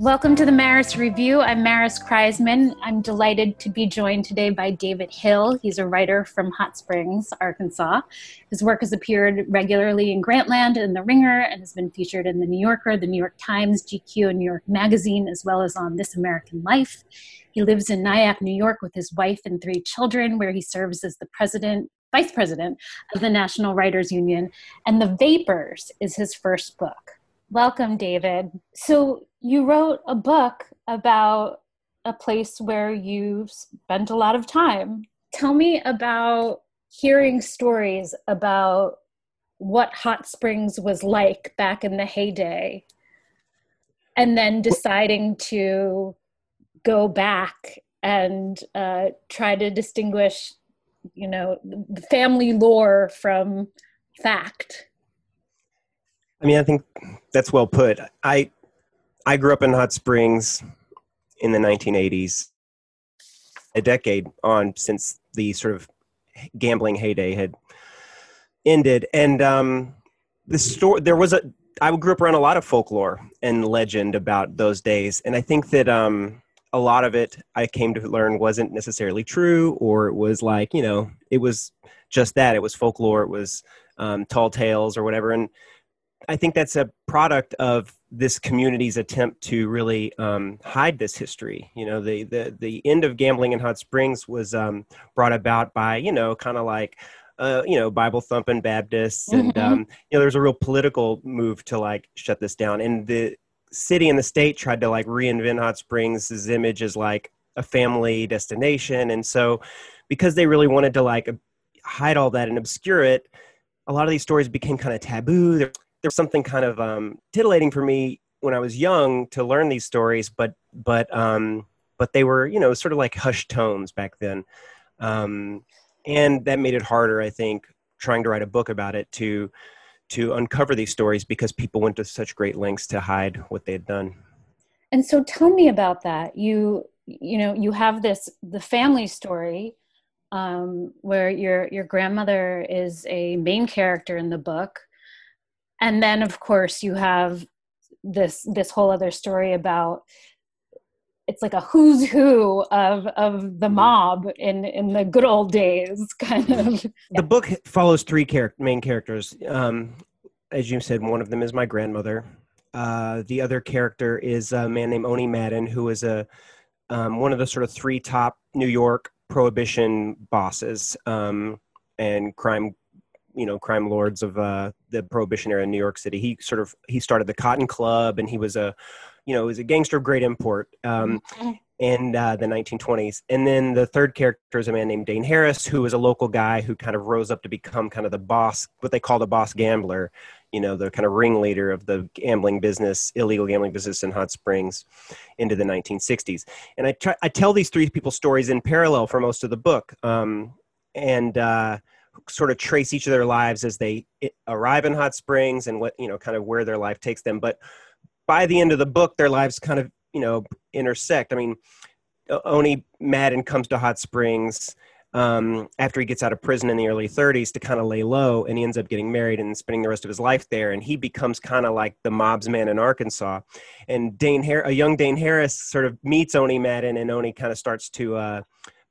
Welcome to the Maris Review. I'm Maris Kreisman. I'm delighted to be joined today by David Hill. He's a writer from Hot Springs, Arkansas. His work has appeared regularly in Grantland and The Ringer and has been featured in The New Yorker, The New York Times, GQ, and New York Magazine, as well as on This American Life. He lives in Nyack, New York with his wife and three children, where he serves as the president, vice president of the National Writers Union. And The Vapors is his first book. Welcome, David. So, you wrote a book about a place where you spent a lot of time. Tell me about hearing stories about what Hot Springs was like back in the heyday, and then deciding to go back and uh, try to distinguish, you know, family lore from fact. I mean, I think that's well put. I I grew up in Hot Springs in the 1980s, a decade on since the sort of gambling heyday had ended, and um, the story there was a. I grew up around a lot of folklore and legend about those days, and I think that um, a lot of it I came to learn wasn't necessarily true, or it was like you know, it was just that it was folklore, it was um, tall tales or whatever, and I think that's a product of this community's attempt to really um, hide this history. You know, the the the end of gambling in Hot Springs was um, brought about by you know kind of like. Uh, you know, Bible thumping Baptists, and mm-hmm. um, you know, there's a real political move to like shut this down. And the city and the state tried to like reinvent Hot Springs' image as like a family destination, and so because they really wanted to like hide all that and obscure it, a lot of these stories became kind of taboo. They're, there's something kind of um, titillating for me when I was young to learn these stories, but but um, but they were you know sort of like hushed tones back then, um, and that made it harder, I think, trying to write a book about it to to uncover these stories because people went to such great lengths to hide what they had done. And so, tell me about that. You you know you have this the family story um, where your your grandmother is a main character in the book and then of course you have this this whole other story about it's like a who's who of of the mm-hmm. mob in in the good old days kind of. The book follows three char- main characters. Um, as you said one of them is my grandmother. Uh, the other character is a man named Owney Madden who is a um, one of the sort of three top new york prohibition bosses um, and crime you know crime lords of uh, the prohibition era in New York City. He sort of he started the Cotton Club, and he was a you know he was a gangster of great import um, mm-hmm. in uh, the 1920s. And then the third character is a man named Dane Harris, who was a local guy who kind of rose up to become kind of the boss, what they call the boss gambler. You know, the kind of ringleader of the gambling business, illegal gambling business in Hot Springs, into the 1960s. And I try, I tell these three people stories in parallel for most of the book. Um, and uh, sort of trace each of their lives as they arrive in hot springs and what you know kind of where their life takes them. But by the end of the book their lives kind of you know intersect. I mean Owney Madden comes to hot springs um, after he gets out of prison in the early 30s to kind of lay low and he ends up getting married and spending the rest of his life there and he becomes kind of like the mob's man in arkansas. And dane Har- a young dane harris sort of meets Owney Madden and Owney kind of starts to uh,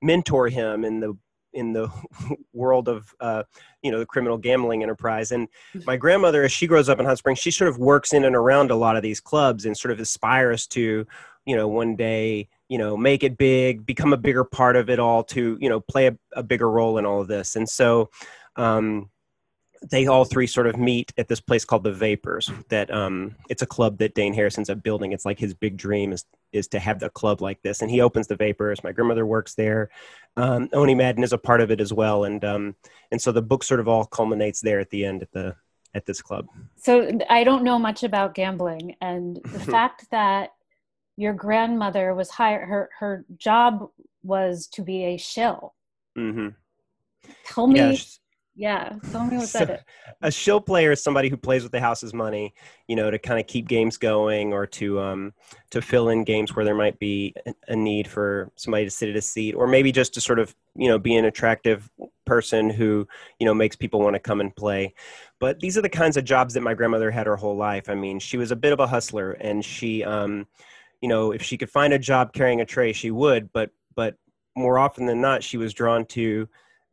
mentor him in the in the world of uh, you know the criminal gambling enterprise and mm-hmm. my grandmother as she grows up in hot springs she sort of works in and around a lot of these clubs and sort of aspires to you know one day you know make it big become a bigger part of it all to you know play a, a bigger role in all of this and so um, they all three sort of meet at this place called the Vapors. That um, it's a club that Dane Harris ends up building. It's like his big dream is is to have the club like this, and he opens the Vapors. My grandmother works there. Um, Owney Madden is a part of it as well, and um, and so the book sort of all culminates there at the end at the at this club. So I don't know much about gambling, and the fact that your grandmother was hired, her her job was to be a shill. Mm-hmm. Tell me. Yeah, yeah, tell me what's so, that. A shill player is somebody who plays with the house's money, you know, to kind of keep games going or to um, to fill in games where there might be a need for somebody to sit at a seat, or maybe just to sort of you know be an attractive person who you know makes people want to come and play. But these are the kinds of jobs that my grandmother had her whole life. I mean, she was a bit of a hustler, and she. Um, you know, if she could find a job carrying a tray, she would. But but more often than not, she was drawn to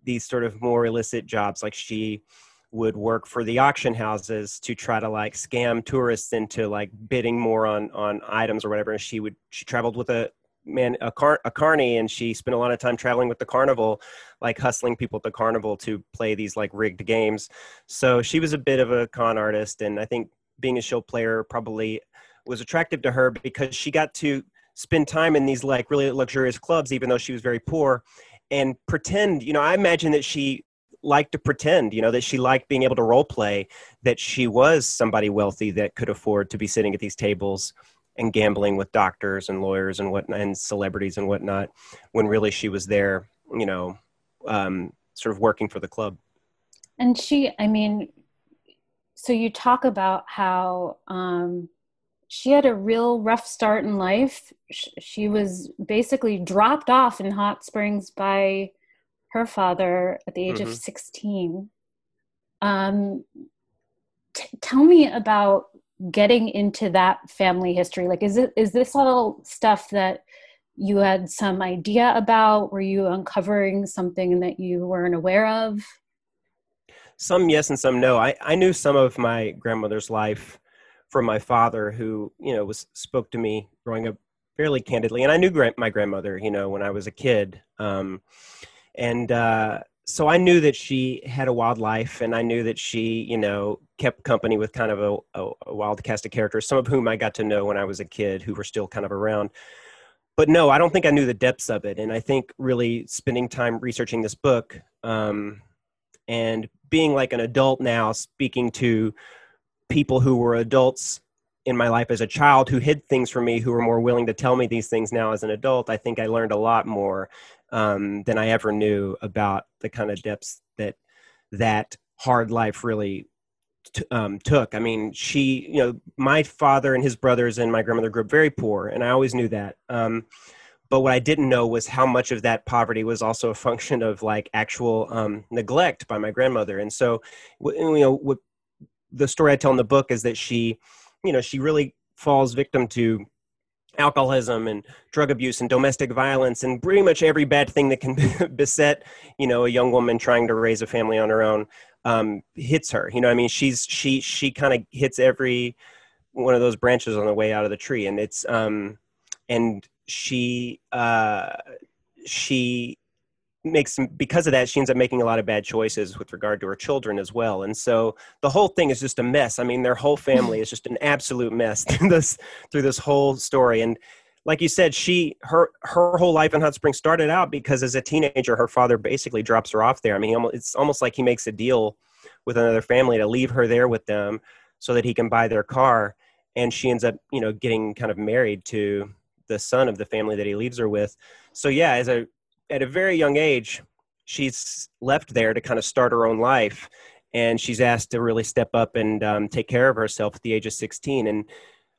these sort of more illicit jobs. Like she would work for the auction houses to try to like scam tourists into like bidding more on on items or whatever. And she would she traveled with a man a car a carney and she spent a lot of time traveling with the carnival like hustling people at the carnival to play these like rigged games so she was a bit of a con artist and i think being a show player probably was attractive to her because she got to spend time in these like really luxurious clubs even though she was very poor and pretend you know i imagine that she liked to pretend you know that she liked being able to role play that she was somebody wealthy that could afford to be sitting at these tables and gambling with doctors and lawyers and what and celebrities and whatnot when really she was there you know um, sort of working for the club. And she i mean so you talk about how um, she had a real rough start in life. She was basically dropped off in hot springs by her father at the age mm-hmm. of 16 um, t- tell me about getting into that family history. Like is it is this all stuff that you had some idea about? Were you uncovering something that you weren't aware of? Some yes and some no. I i knew some of my grandmother's life from my father who you know was spoke to me growing up fairly candidly and i knew my grandmother you know when i was a kid um, and uh, so I knew that she had a wild life, and I knew that she, you know, kept company with kind of a, a, a, wild cast of characters, some of whom I got to know when I was a kid, who were still kind of around. But no, I don't think I knew the depths of it, and I think really spending time researching this book um, and being like an adult now, speaking to people who were adults in my life as a child who hid things from me who were more willing to tell me these things now as an adult i think i learned a lot more um, than I ever knew about the kind of depths that that hard life really t- um, took. I mean, she, you know, my father and his brothers and my grandmother grew up very poor, and I always knew that. Um, but what I didn't know was how much of that poverty was also a function of like actual um, neglect by my grandmother. And so, you know, what the story I tell in the book is that she, you know, she really falls victim to alcoholism and drug abuse and domestic violence and pretty much every bad thing that can beset you know a young woman trying to raise a family on her own um, hits her. You know i mean she's she she kind of hits every one of those branches on the way out of the tree. And it's um and she uh she makes because of that she ends up making a lot of bad choices with regard to her children as well and so the whole thing is just a mess. I mean their whole family is just an absolute mess through this through this whole story and like you said she her her whole life in hot springs started out because as a teenager her father basically drops her off there. I mean it's almost like he makes a deal with another family to leave her there with them so that he can buy their car and she ends up you know getting kind of married to the son of the family that he leaves her with. So yeah as a at a very young age, she's left there to kind of start her own life. And she's asked to really step up and um, take care of herself at the age of 16. And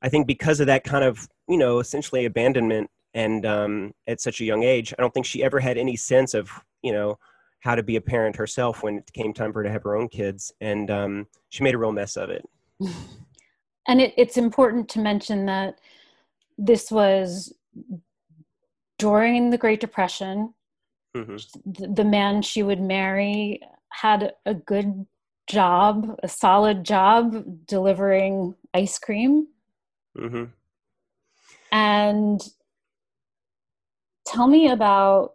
I think because of that kind of, you know, essentially abandonment and um, at such a young age, I don't think she ever had any sense of, you know, how to be a parent herself when it came time for her to have her own kids. And um, she made a real mess of it. And it, it's important to mention that this was during the Great Depression mm-hmm. the man she would marry had a good job, a solid job delivering ice cream. Mm-hmm. And tell me about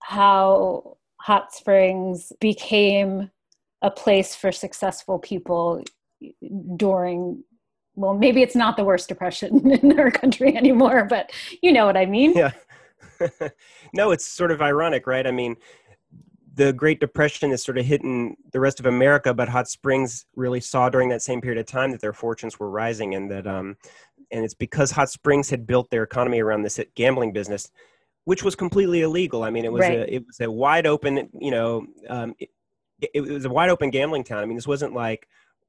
how Hot Springs became a place for successful people during well maybe it's not the worst depression in our country anymore but you know what i mean yeah no, it's sort of ironic, right? I mean, the Great Depression is sort of hitting the rest of America, but Hot Springs really saw during that same period of time that their fortunes were rising, and that, um, and it's because Hot Springs had built their economy around this gambling business, which was completely illegal. I mean, it was right. a it was a wide open, you know, um, it, it was a wide open gambling town. I mean, this wasn't like,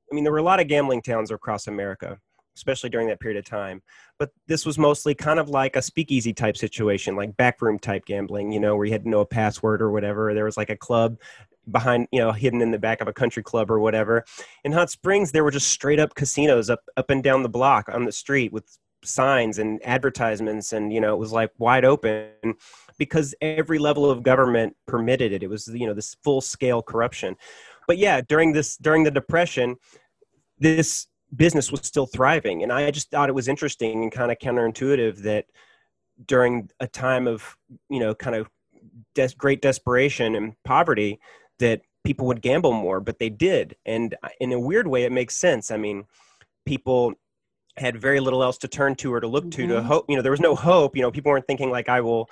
I mean, there were a lot of gambling towns across America, especially during that period of time. But this was mostly kind of like a speakeasy type situation, like backroom type gambling, you know, where you had to know a password or whatever. There was like a club behind, you know, hidden in the back of a country club or whatever. In Hot Springs, there were just straight up casinos up up and down the block on the street with signs and advertisements and you know it was like wide open because every level of government permitted it it was you know this full scale corruption but yeah during this during the depression this business was still thriving and i just thought it was interesting and kind of counterintuitive that during a time of you know kind of des- great desperation and poverty that people would gamble more but they did and in a weird way it makes sense i mean people had very little else to turn to or to look mm-hmm. to to mm-hmm. hope you know there was no hope you know people weren't thinking like i will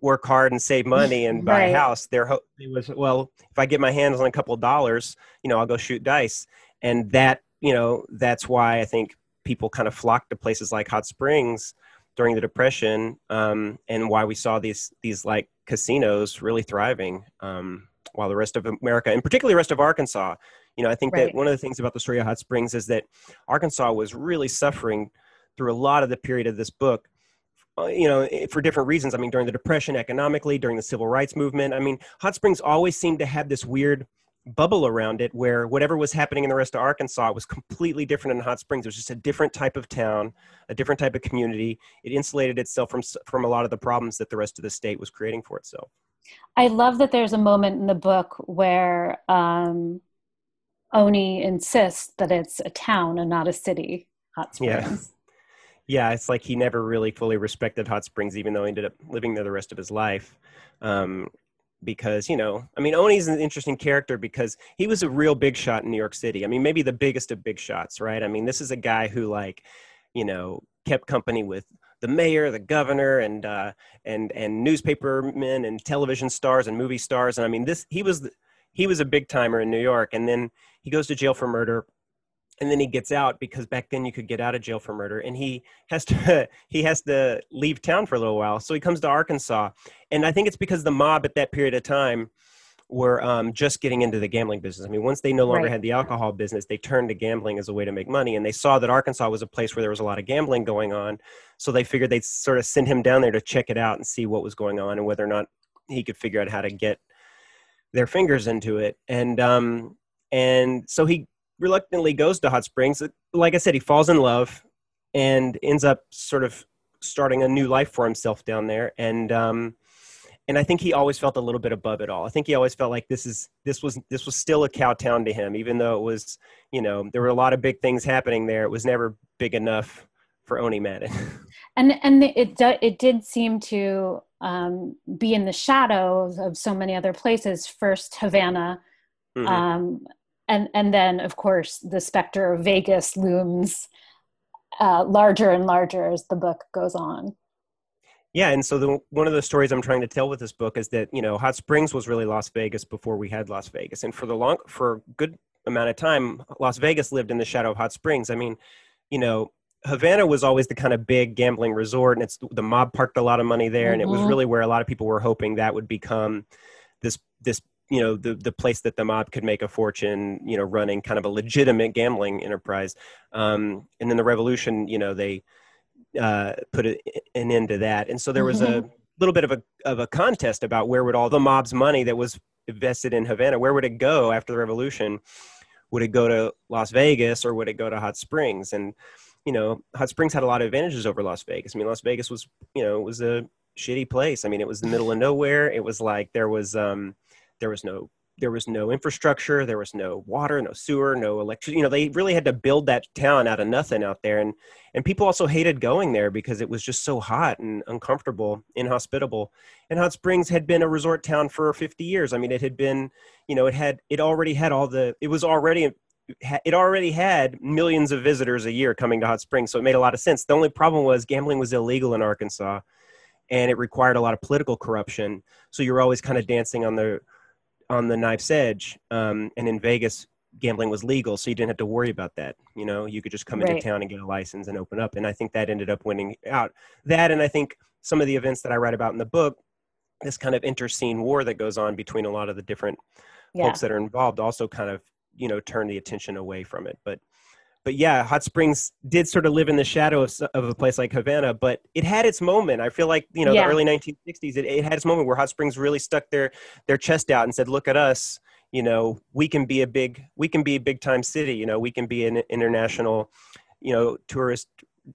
work hard and save money and buy right. a house their hope was well if i get my hands on a couple of dollars you know i'll go shoot dice and that you know that's why i think people kind of flocked to places like hot springs during the depression um, and why we saw these these like casinos really thriving um, while the rest of america and particularly the rest of arkansas. You know i think right. that one of the things about the story of hot springs is that arkansas was really suffering through a lot of the period of this book uh, you know eh, for different reasons. I mean during the depression economically during the civil rights movement. I mean hot springs always seemed to have this weird bubble around it where whatever was happening in the rest of Arkansas was completely different in Hot Springs. It was just a different type of town, a different type of community. It insulated itself from from a lot of the problems that the rest of the state was creating for itself. I love that there's a moment in the book where um, Owney insists that it's a town and not a city. Hot Springs. Yeah. yeah, it's like he never really fully respected Hot Springs, even though he ended up living there the rest of his life. Um, because you know i mean Owney's an interesting character because he was a real big shot in new york city. I mean maybe the biggest of big shots right? I mean this is a guy who like you know kept company with the mayor the governor and uh and and newspapermen and television stars and movie stars and i mean this he was he was a big timer in new york and then he goes to jail for murder and then he gets out because back then you could get out of jail for murder and he has to he has to leave town for a little while so he comes to arkansas and i think it's because the mob at that period of time were um, just getting into the gambling business. I mean, once they no longer right. had the alcohol business, they turned to gambling as a way to make money. And they saw that Arkansas was a place where there was a lot of gambling going on. So they figured they'd sort of send him down there to check it out and see what was going on and whether or not he could figure out how to get their fingers into it. And um, and so he reluctantly goes to Hot Springs. Like I said, he falls in love and ends up sort of starting a new life for himself down there. And um, and I think he always felt a little bit above it all. I think he always felt like this is this was this was still a cow town to him, even though it was you know there were a lot of big things happening there. It was never big enough for Owney Madden. And and it it did seem to um, be in the shadows of so many other places. First Havana, mm-hmm. um, and and then of course the specter of Vegas looms uh, larger and larger as the book goes on. Yeah, and so the, one of the stories I'm trying to tell with this book is that you know Hot Springs was really Las Vegas before we had Las Vegas, and for the long for a good amount of time, Las Vegas lived in the shadow of Hot Springs. I mean, you know, Havana was always the kind of big gambling resort, and it's the mob parked a lot of money there, mm-hmm. and it was mm-hmm. really where a lot of people were hoping that would become this this you know the the place that the mob could make a fortune you know running kind of a legitimate gambling enterprise. Um, and then the revolution you know they uh, put an end to that. And so there was mm-hmm. a little bit of a of a contest about where would all the mob's money that was invested in Havana where would it go after the revolution? Would it go to Las Vegas or would it go to Hot Springs? And you know Hot Springs had a lot of advantages over Las Vegas. I mean Las Vegas was you know it was a shitty place. I mean it was the middle of nowhere. It was like there was um there was no there was no infrastructure there was no water no sewer no electricity you know they really had to build that town out of nothing out there. And and people also hated going there because it was just so hot and uncomfortable inhospitable. And hot springs had been a resort town for 50 years. I mean it had been you know it had it already had all the it was already it already had millions of visitors a year coming to hot springs so it made a lot of sense. The only problem was gambling was illegal in arkansas and it required a lot of political corruption. So you're always kind of dancing on the on the knife's edge. Um, and in Vegas, gambling was legal, so you didn't have to worry about that. You know, you could just come right. into town and get a license and open up. And I think that ended up winning out. That, and I think some of the events that I write about in the book, this kind of internecine war that goes on between a lot of the different yeah. folks that are involved, also kind of you know turn the attention away from it. But but yeah, Hot Springs did sort of live in the shadow of, of a place like Havana, but it had its moment. I feel like you know yeah. the early 1960s, it, it had its moment where Hot Springs really stuck their their chest out and said, "Look at us." You know, we can be a big we can be a big time city. You know, we can be an international, you know, tourist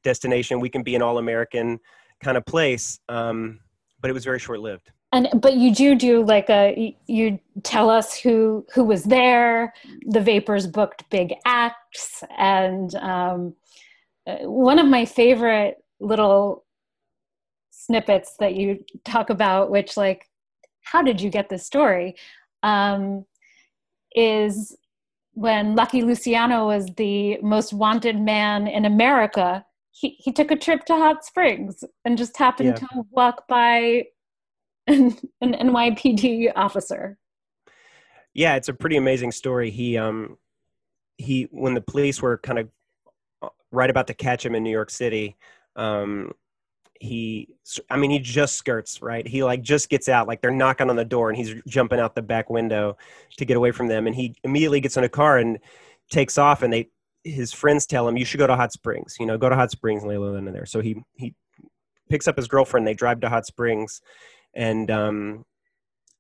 destination. We can be an all American kind of place. Um, but it was very short lived. And but you do do like a you tell us who who was there. The Vapors booked big acts, and um, uh, one of my favorite little snippets that you talk about, which like, how did you get this story? Um, is when Lucky Luciano was the most wanted man in America, he, he took a trip to Hot Springs and just happened yeah. to walk by an NYPD officer. Yeah, it's a pretty amazing story. He um he when the police were kind of uh, right about to catch him in New York City, um he i mean he just skirts right he like just gets out like they're knocking on the door and he's jumping out the back window to get away from them and he immediately gets in a car and takes off and they his friends tell him you should go to hot springs you know go to hot springs and lay low in there so he he picks up his girlfriend they drive to hot springs and um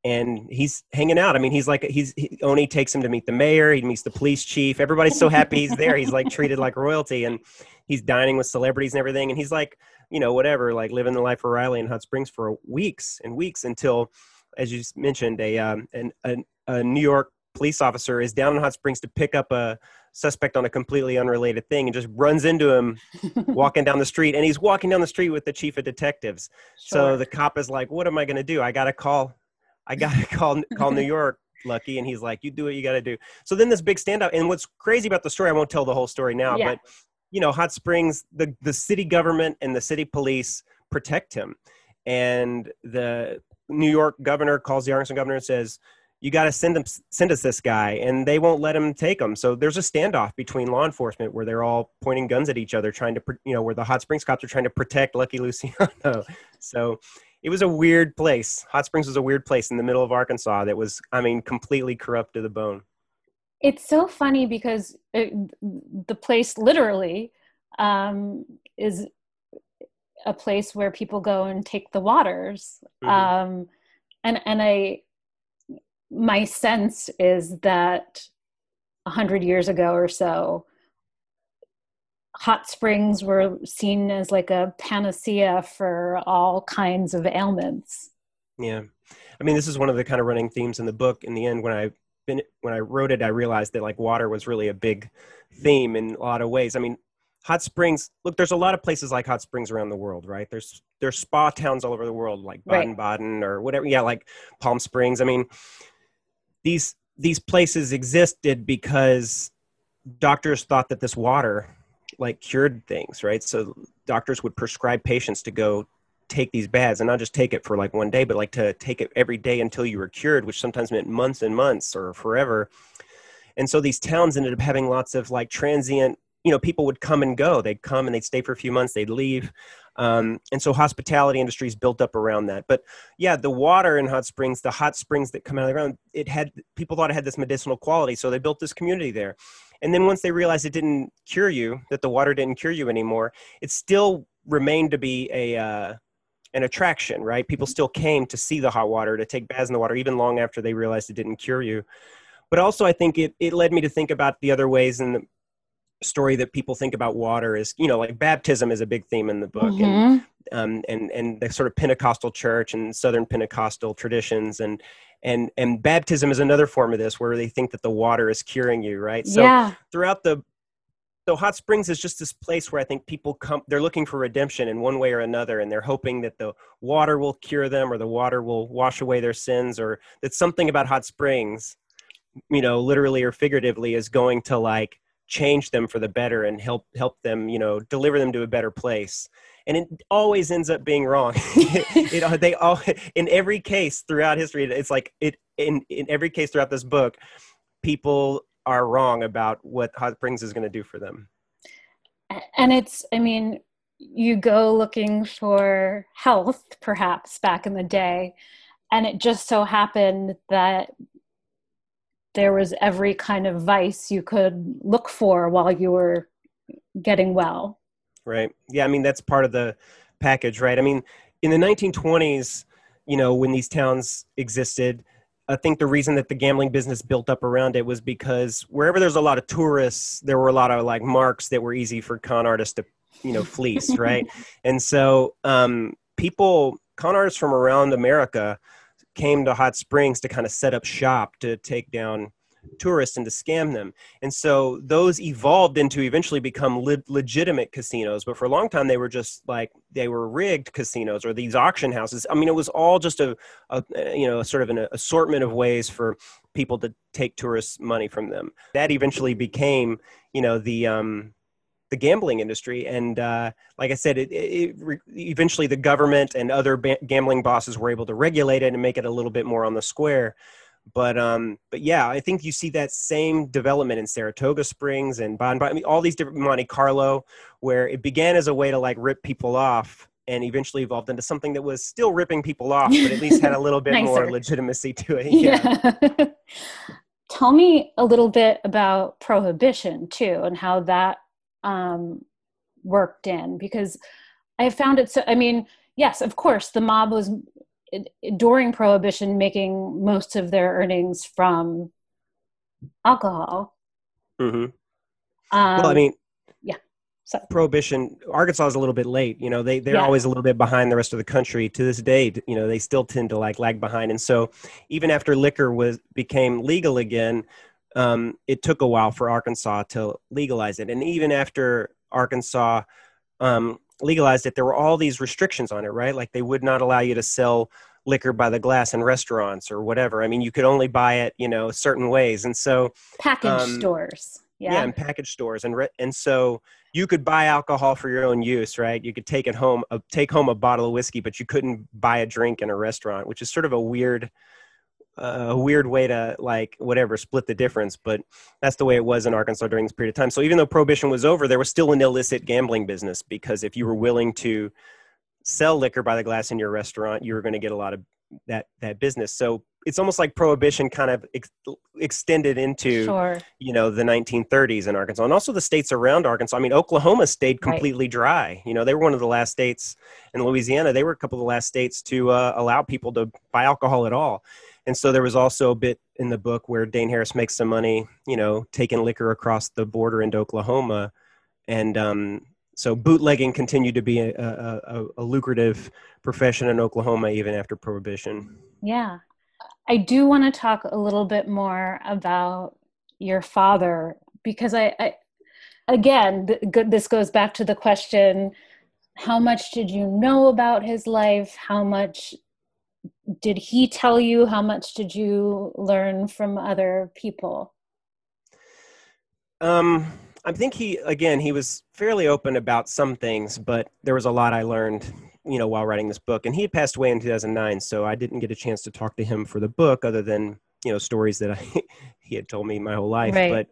and he's hanging out. I mean, he's like he's he Owney takes him to meet the mayor. He meets the police chief. Everybody's so happy he's there. He's like treated like royalty, and he's dining with celebrities and everything. And he's like you know, whatever, like living the life of Riley in Hot Springs for weeks and weeks until, as you mentioned, a um, an, a, a New York police officer is down in Hot Springs to pick up a suspect on a completely unrelated thing and just runs into him walking down the street and he's walking down the street with the chief of detectives sure. so the cop is like what am i going to do i got to call i got to call call new york lucky and he's like you do what you got to do so then this big standout and what's crazy about the story i won't tell the whole story now yeah. but you know, Hot Springs, the, the city government and the city police protect him. And the New York governor calls the Arkansas governor and says, you got to send him, send us this guy, and they won't let him take them So there's a standoff between law enforcement where they're all pointing guns at each other, trying to, you know, where the Hot Springs cops are trying to protect Lucky Luciano. so it was a weird place. Hot Springs was a weird place in the middle of Arkansas that was, I mean, completely corrupt to the bone it's so funny because it, the place literally um, is a place where people go and take the waters mm-hmm. um, and and i my sense is that a hundred years ago or so hot springs were seen as like a panacea for all kinds of ailments yeah i mean this is one of the kind of running themes in the book in the end when i been when I wrote it, I realized that like water was really a big theme in a lot of ways. I mean, hot springs. Look, there's a lot of places like hot springs around the world, right? There's there's spa towns all over the world, like Baden Baden or whatever. Yeah, like Palm Springs. I mean, these these places existed because doctors thought that this water like cured things, right? So doctors would prescribe patients to go take these baths and not just take it for like one day, but like to take it every day until you were cured, which sometimes meant months and months or forever. And so these towns ended up having lots of like transient, you know, people would come and go. They'd come and they'd stay for a few months, they'd leave. Um, and so hospitality industry is built up around that. But yeah, the water in hot springs, the hot springs that come out of the ground, it had people thought it had this medicinal quality. So they built this community there. And then once they realized it didn't cure you, that the water didn't cure you anymore, it still remained to be a uh, an attraction, right? People still came to see the hot water, to take baths in the water, even long after they realized it didn't cure you. But also, I think it, it led me to think about the other ways the story that people think about water is, you know, like baptism is a big theme in the book, mm-hmm. and um, and and the sort of Pentecostal church and Southern Pentecostal traditions, and and and baptism is another form of this where they think that the water is curing you, right? So yeah. throughout the so hot springs is just this place where i think people come they're looking for redemption in one way or another and they're hoping that the water will cure them or the water will wash away their sins or that something about hot springs you know literally or figuratively is going to like change them for the better and help help them you know deliver them to a better place. And it always ends up being wrong. It, it, they all in every case throughout history it's like it in in every case throughout this book people are wrong about what hot springs is going to do for them. And it's i mean you go looking for health perhaps back in the day and it just so happened that there was every kind of vice you could look for while you were getting well. Right. Yeah i mean that's part of the package right? I mean in the 1920s you know when these towns existed I think the reason that the gambling business built up around it was because wherever there's a lot of tourists, there were a lot of like marks that were easy for con artists to you know fleece right? And so um, people con artists from around america came to hot springs to kind of set up shop to take down tourists and to scam them. And so those evolved into eventually become le- legitimate casinos. But for a long time, they were just like they were rigged casinos or these auction houses. I mean, it was all just a, a you know sort of an assortment of ways for people to take tourists' money from them. That eventually became you know the um, the gambling industry. And uh, like I said, it, it, it, eventually the government and other ba- gambling bosses were able to regulate it and make it a little bit more on the square but um but yeah i think you see that same development in saratoga springs and bon, bon I mean, all these different monte carlo where it began as a way to like rip people off and eventually evolved into something that was still ripping people off but at least had a little bit more legitimacy to it yeah, yeah. tell me a little bit about prohibition too and how that um worked in because i found it so i mean yes of course the mob was during prohibition making most of their earnings from alcohol mm-hmm. um, well i mean yeah so. prohibition arkansas is a little bit late you know they, they're yeah. always a little bit behind the rest of the country to this day you know they still tend to like lag behind and so even after liquor was became legal again um, it took a while for arkansas to legalize it and even after arkansas um, legalized it, there were all these restrictions on it, right? Like they would not allow you to sell liquor by the glass in restaurants or whatever. I mean, you could only buy it, you know, certain ways. And so package um, stores. Yeah. yeah, and package stores, and re- and so you could buy alcohol for your own use, right? You could take it home, uh, take home a bottle of whiskey, but you couldn't buy a drink in a restaurant, which is sort of a weird a weird way to like whatever split the difference but that's the way it was in arkansas during this period of time. So even though prohibition was over there was still an illicit gambling business because if you were willing to sell liquor by the glass in your restaurant you were going to get a lot of that that business. So it's almost like prohibition kind of ex- extended into sure. you know the 1930s in arkansas and also the states around arkansas. I mean oklahoma stayed completely right. dry. You know they were one of the last states in louisiana. They were a couple of the last states to uh, allow people to buy alcohol at all and so there was also a bit in the book where Dane Harris makes some money, you know, taking liquor across the border into Oklahoma, and um, so bootlegging continued to be a, a, a, lucrative profession in Oklahoma even after prohibition. Yeah, I do want to talk a little bit more about your father because I, I again, th- this goes back to the question: How much did you know about his life? How much did he tell you how much did you learn from other people? Um i think he again he was fairly open about some things but there was a lot i learned you know while writing this book. And he had passed away in 2009 so i didn't get a chance to talk to him for the book other than you know stories that I, he had told me my whole life. Right. but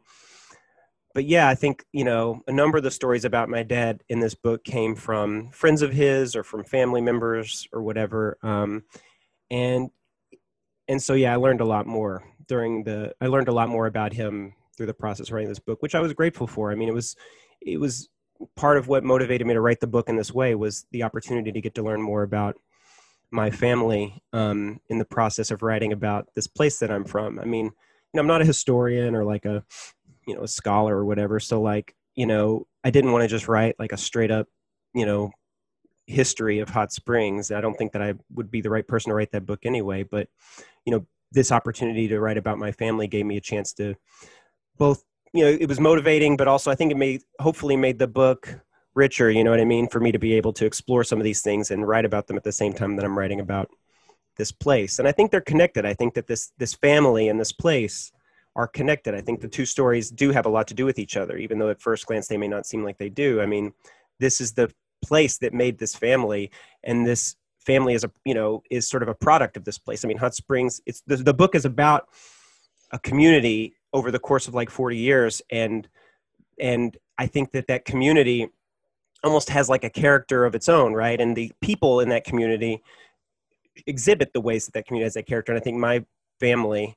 but yeah i think you know a number of the stories about my dad in this book came from friends of his or from family members or whatever. Um, and and so yeah i learned a lot more during the i learned a lot more about him through the process of writing this book which i was grateful for. I mean it was it was part of what motivated me to write the book in this way was the opportunity to get to learn more about my family um, in the process of writing about this place that i'm from. I mean you know, i'm not a historian or like a you know a scholar or whatever. So like you know i didn't want to just write like a straight up you know history of hot springs i don't think that i would be the right person to write that book anyway but you know this opportunity to write about my family gave me a chance to both you know it was motivating but also i think it made hopefully made the book richer you know what i mean for me to be able to explore some of these things and write about them at the same time that i'm writing about this place. And i think they're connected. I think that this this family and this place are connected. I think the two stories do have a lot to do with each other even though at first glance they may not seem like they do. I mean this is the place that made this family and this family is a you know is sort of a product of this place. I mean hot springs it's the, the book is about a community over the course of like 40 years and and i think that that community almost has like a character of its own right? And the people in that community exhibit the ways that that community has that character and i think my family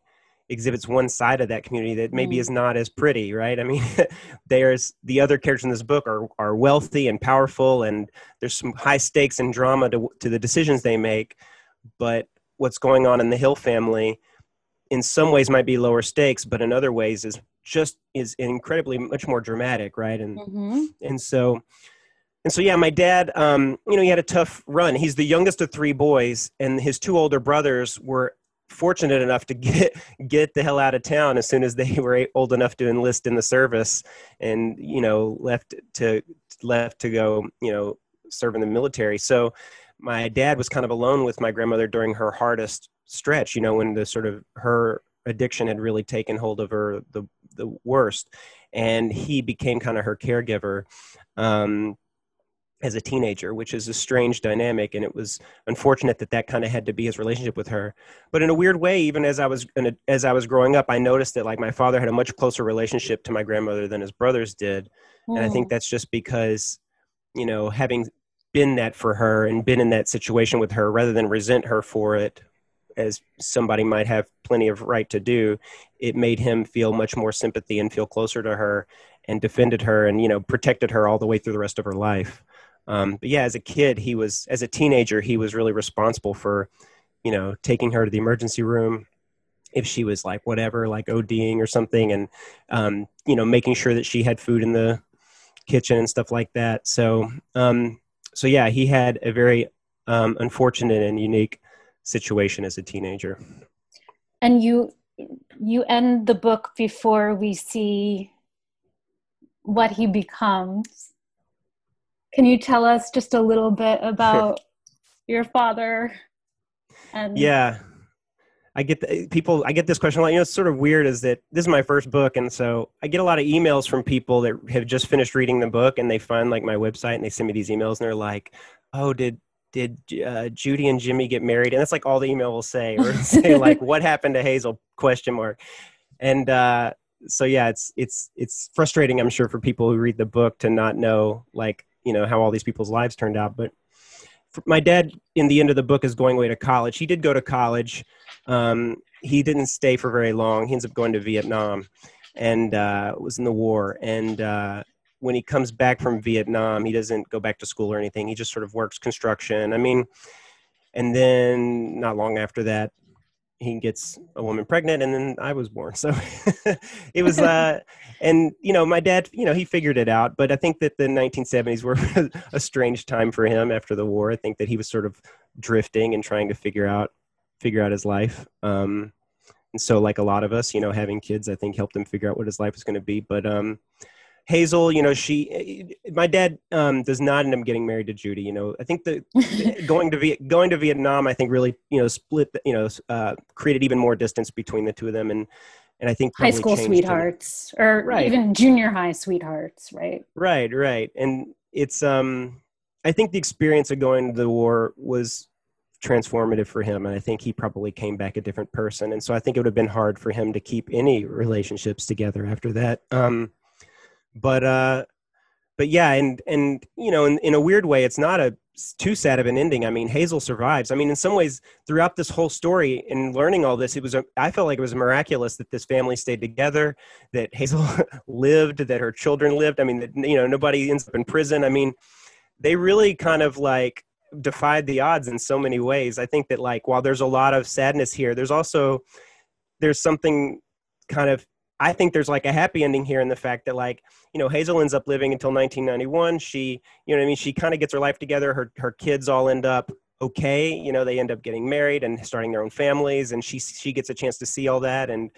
exhibits one side of that community that maybe mm. is not as pretty, right? I mean, there's the other characters in this book are are wealthy and powerful, and there's some high stakes and drama to to the decisions they make. But what's going on in the Hill family, in some ways, might be lower stakes, but in other ways is just is incredibly much more dramatic, right? And mm-hmm. and so and so yeah, my dad, um, you know, he had a tough run. He's the youngest of three boys, and his two older brothers were fortunate enough to get get the hell out of town as soon as they were old enough to enlist in the service, and you know, left to left to go, you know, serve in the military. So my dad was kind of alone with my grandmother during her hardest stretch. You know, when the sort of her addiction had really taken hold of her the the worst, and he became kind of her caregiver. Um, as a teenager, which is a strange dynamic. And it was unfortunate that that kind of had to be his relationship with her. But in a weird way, even as I was a, as I was growing up, I noticed that like my father had a much closer relationship to my grandmother than his brothers did. Mm. And I think hmm. that's just because, you know, having been that for her and been in that situation with her, rather than resent her for it, as somebody might have plenty of right to do, it made him feel much more sympathy and feel closer to her and defended her and you know protected her all the way through the rest of her life. Um, but yeah, as a kid, he was as a teenager, he was really responsible for you know taking her to the emergency room if she was like whatever, like ODing or something, and um, you know making sure that she had food in the kitchen and stuff like that. So um, so yeah, he had a very um, unfortunate and unique situation as a teenager. And you you end the book before we see what he becomes. Can you tell us just a little bit about your father? And yeah, I get the, people. I get this question a lot. You know, it's sort of weird. Is that this is my first book, and so I get a lot of emails from people that have just finished reading the book, and they find like my website, and they send me these emails, and they're like, "Oh, did did uh, Judy and Jimmy get married? And that's like all the email will say, or say like, "What happened to Hazel?" Question mark. And uh, so yeah, it's it's it's frustrating, I'm sure, for people who read the book to not know like you know how all these people's lives turned out. But my dad, in the end of the book, is going away to college. He did go to college. Um, he didn't stay for very long. He ends up going to Vietnam and uh, was in the war. And uh, when he comes back from Vietnam, he doesn't go back to school or anything. He just sort of works construction. I mean, and then not long after that, he gets a woman pregnant and then I was born. So it was, uh, and you know, my dad, you know, he figured it out, but I think that the 1970s were a strange time for him after the war. I think that he was sort of drifting and trying to figure out, figure out his life. Um, and so like a lot of us, you know, having kids, I think helped him figure out what his life was going to be. But, um, Hazel, you know, she, my dad um, does not end up getting married to Judy. You know, I think the going to Viet, going to Vietnam, I think really, you know, split, you know, uh, created even more distance between the two of them, and and I think high school sweethearts them. or right. even junior high sweethearts, right? Right, right, and it's um, I think the experience of going to the war was transformative for him and i think he probably came back a different person and so i think it would have been hard for him to keep any relationships together after that um, but uh but yeah and and you know in, in a weird way it's not a too sad of an ending. I mean hazel survives. I mean in some ways throughout this whole story and learning all this it was a, i felt like it was miraculous that this family stayed together that hazel lived that her children lived. I mean that you know nobody ends up in prison. I mean they really kind of like defied the odds in so many ways. I think that like while there's a lot of sadness here there's also there's something kind of I think there's like a happy ending here in the fact that like you know Hazel ends up living until 1991. She you know I mean she kind of gets her life together. Her her kids all end up okay. You know they end up getting married and starting their own families, and she she gets a chance to see all that and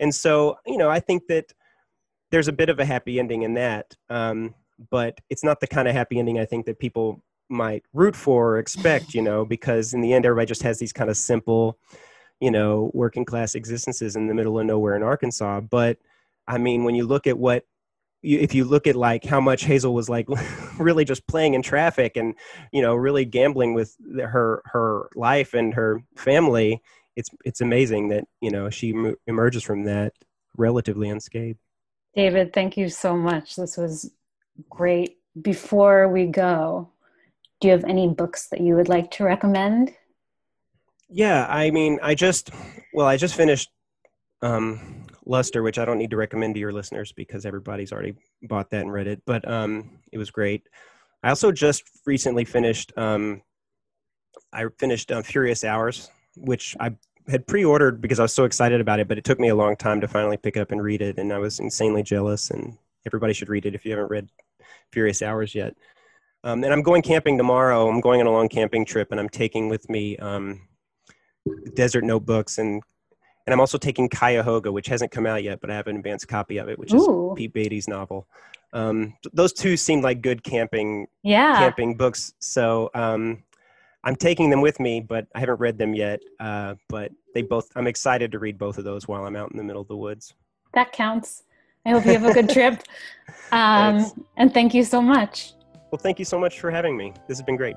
and so you know I think that there's a bit of a happy ending in that, um, but it's not the kind of happy ending I think that people might root for or expect. You know because in the end everybody just has these kind of simple you know, working class existences in the middle of nowhere in Arkansas. But I mean, when you look at what, if you look at like how much Hazel was like really just playing in traffic and, you know, really gambling with her, her life and her family, it's, it's amazing that, you know, she emerges from that relatively unscathed. David, thank you so much. This was great. Before we go, do you have any books that you would like to recommend? Yeah, I mean, I just well, I just finished um, Luster, which I don't need to recommend to your listeners because everybody's already bought that and read it. But um, it was great. I also just recently finished. Um, I finished uh, Furious Hours, which I had pre-ordered because I was so excited about it, but it took me a long time to finally pick up and read it, and I was insanely jealous. And everybody should read it if you haven't read Furious Hours yet. Um, and I'm going camping tomorrow. I'm going on a long camping trip, and I'm taking with me um, Desert Notebooks and and I'm also taking Cuyahoga, which hasn't come out yet, but I have an advanced copy of it, which Ooh. is Pete Beatty's novel. Um, those two seem like good camping Yeah. camping books, so um, I'm taking them with me, but I haven't read them yet. Uh, but they both, I'm excited to read both of those while I'm out in the middle of the woods. That counts. I hope you have a good trip. Um, and thank you so much. Well, thank you so much for having me. This has been great.